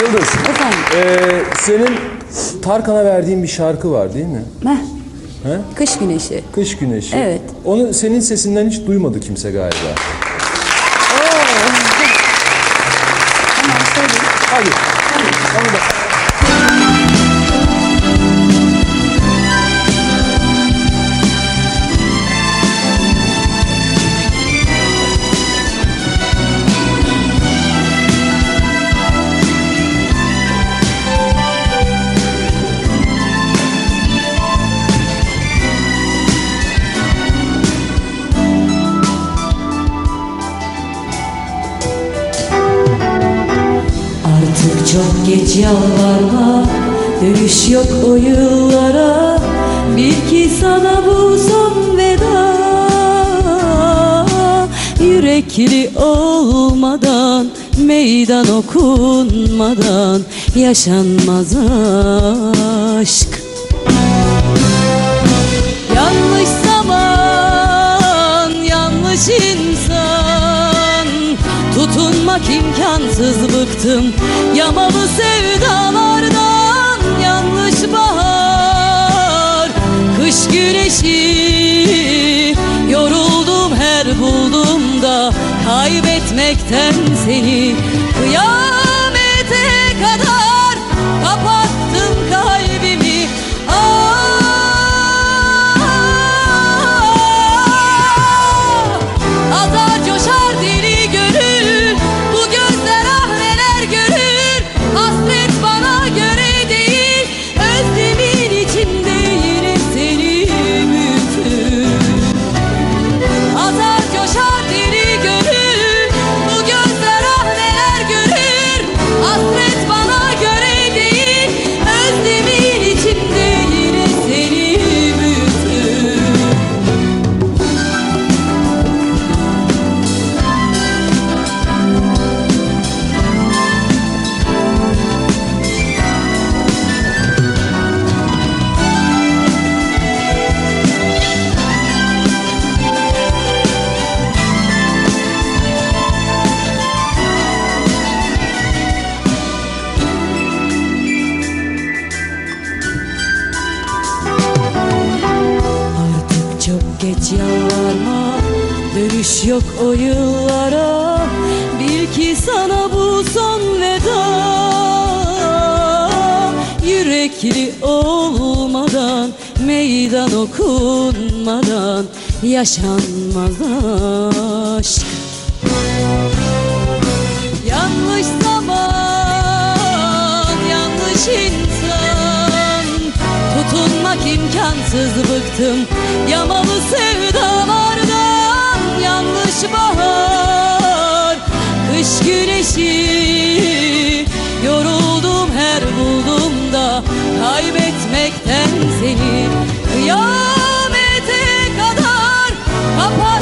Yıldız, Efendim. eee, senin Tarkan'a verdiğin bir şarkı var değil mi? Meh. He? Kış güneşi. Kış Güneşi. Evet. Onu senin sesinden hiç duymadı kimse galiba. Tamam söyleyeyim. Hadi. Çok geç yalvarma Dönüş yok o yıllara. Bil ki sana bu son veda. Yürekli olmadan Meydan okunmadan Yaşanmaz aşk imkansız bıktım. Yamalı sevdalardan Yanlış bahar, kış güneşi Yoruldum her bulduğumda. Kaybetmekten seni Kıyamete Dönüş yok o yıllara. Bil ki sana bu son veda. Yürekli olmadan Meydan okunmadan Yaşanmaz aşk. Yanlış zaman, yanlış insan. Tutunmak imkansız bıktım. Yamalı sevdalardan etmekten seni Kıyamete kadar kapar